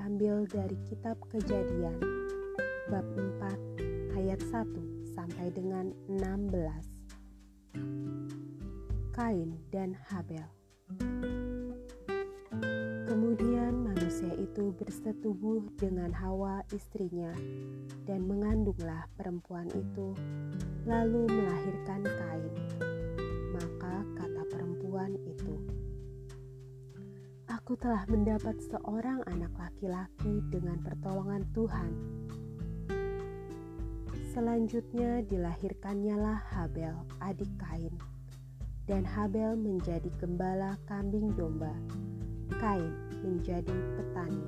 diambil dari kitab Kejadian bab 4 ayat 1 sampai dengan 16. Kain dan Habel. Kemudian manusia itu bersetubuh dengan Hawa istrinya dan mengandunglah perempuan itu lalu melahirkan Kain. Maka kata perempuan itu, Aku telah mendapat seorang anak laki-laki dengan pertolongan Tuhan. Selanjutnya dilahirkannya lah Habel, adik Kain. Dan Habel menjadi gembala kambing domba. Kain menjadi petani.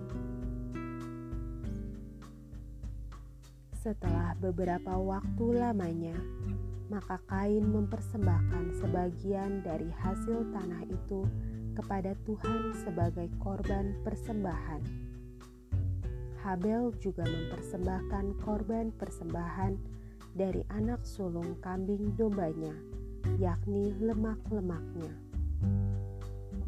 Setelah beberapa waktu lamanya, maka Kain mempersembahkan sebagian dari hasil tanah itu kepada Tuhan sebagai korban persembahan. Habel juga mempersembahkan korban persembahan dari anak sulung kambing dombanya, yakni lemak-lemaknya.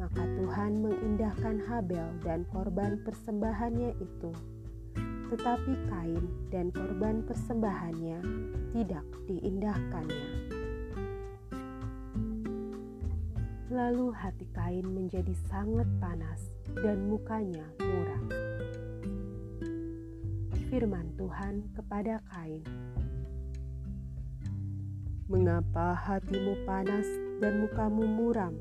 Maka Tuhan mengindahkan Habel dan korban persembahannya itu tetapi Kain dan korban persembahannya tidak diindahkannya. Lalu hati Kain menjadi sangat panas dan mukanya muram. Firman Tuhan kepada Kain, "Mengapa hatimu panas dan mukamu muram?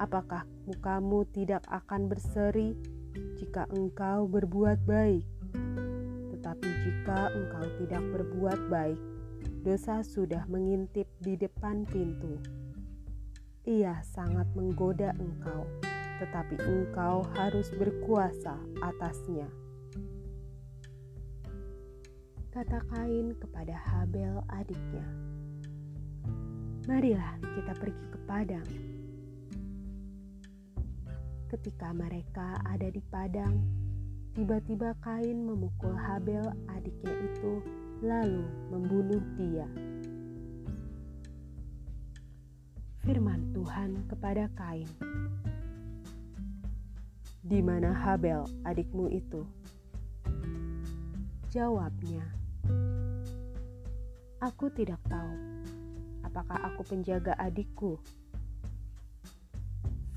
Apakah mukamu tidak akan berseri jika engkau berbuat baik. Tetapi jika engkau tidak berbuat baik, dosa sudah mengintip di depan pintu. Ia sangat menggoda engkau, tetapi engkau harus berkuasa atasnya. Kata Kain kepada Habel adiknya, "Marilah kita pergi ke padang." Ketika mereka ada di padang, tiba-tiba Kain memukul Habel adiknya itu lalu membunuh dia. Firman Tuhan kepada Kain. Di mana Habel adikmu itu? Jawabnya, Aku tidak tahu. Apakah aku penjaga adikku?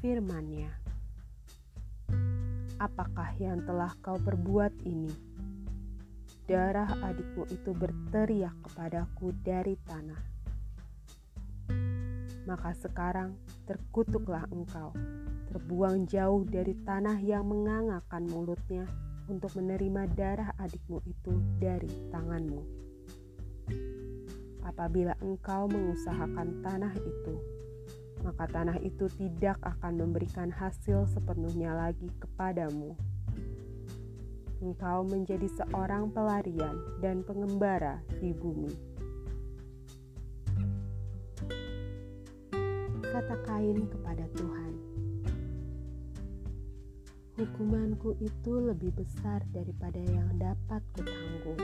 Firmannya, apakah yang telah kau perbuat ini? Darah adikmu itu berteriak kepadaku dari tanah. Maka sekarang terkutuklah engkau, terbuang jauh dari tanah yang mengangakan mulutnya untuk menerima darah adikmu itu dari tanganmu. Apabila engkau mengusahakan tanah itu, maka tanah itu tidak akan memberikan hasil sepenuhnya lagi kepadamu. Engkau menjadi seorang pelarian dan pengembara di bumi. Kata Kain kepada Tuhan, "Hukumanku itu lebih besar daripada yang dapat kutanggung.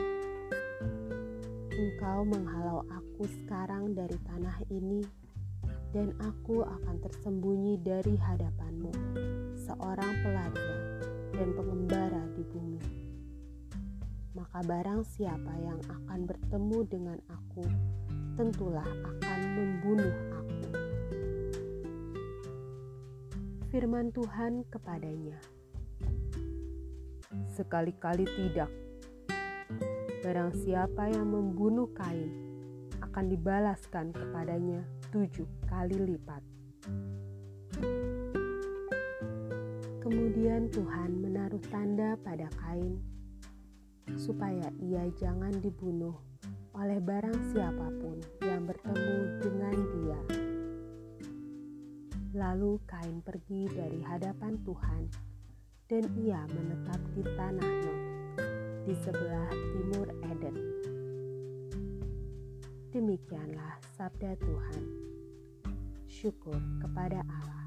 Engkau menghalau aku sekarang dari tanah ini dan aku akan tersembunyi dari hadapanmu, seorang pelarian dan pengembara di bumi. Maka barang siapa yang akan bertemu dengan aku, tentulah akan membunuh aku. Firman Tuhan kepadanya, Sekali-kali tidak. Barang siapa yang membunuh Kain akan dibalaskan kepadanya tujuh kali lipat. Kemudian Tuhan menaruh tanda pada Kain supaya ia jangan dibunuh oleh barang siapa pun yang bertemu dengan dia. Lalu Kain pergi dari hadapan Tuhan dan ia menetap di tanah di sebelah timur Eden. Demikianlah sabda Tuhan. Syukur kepada Allah.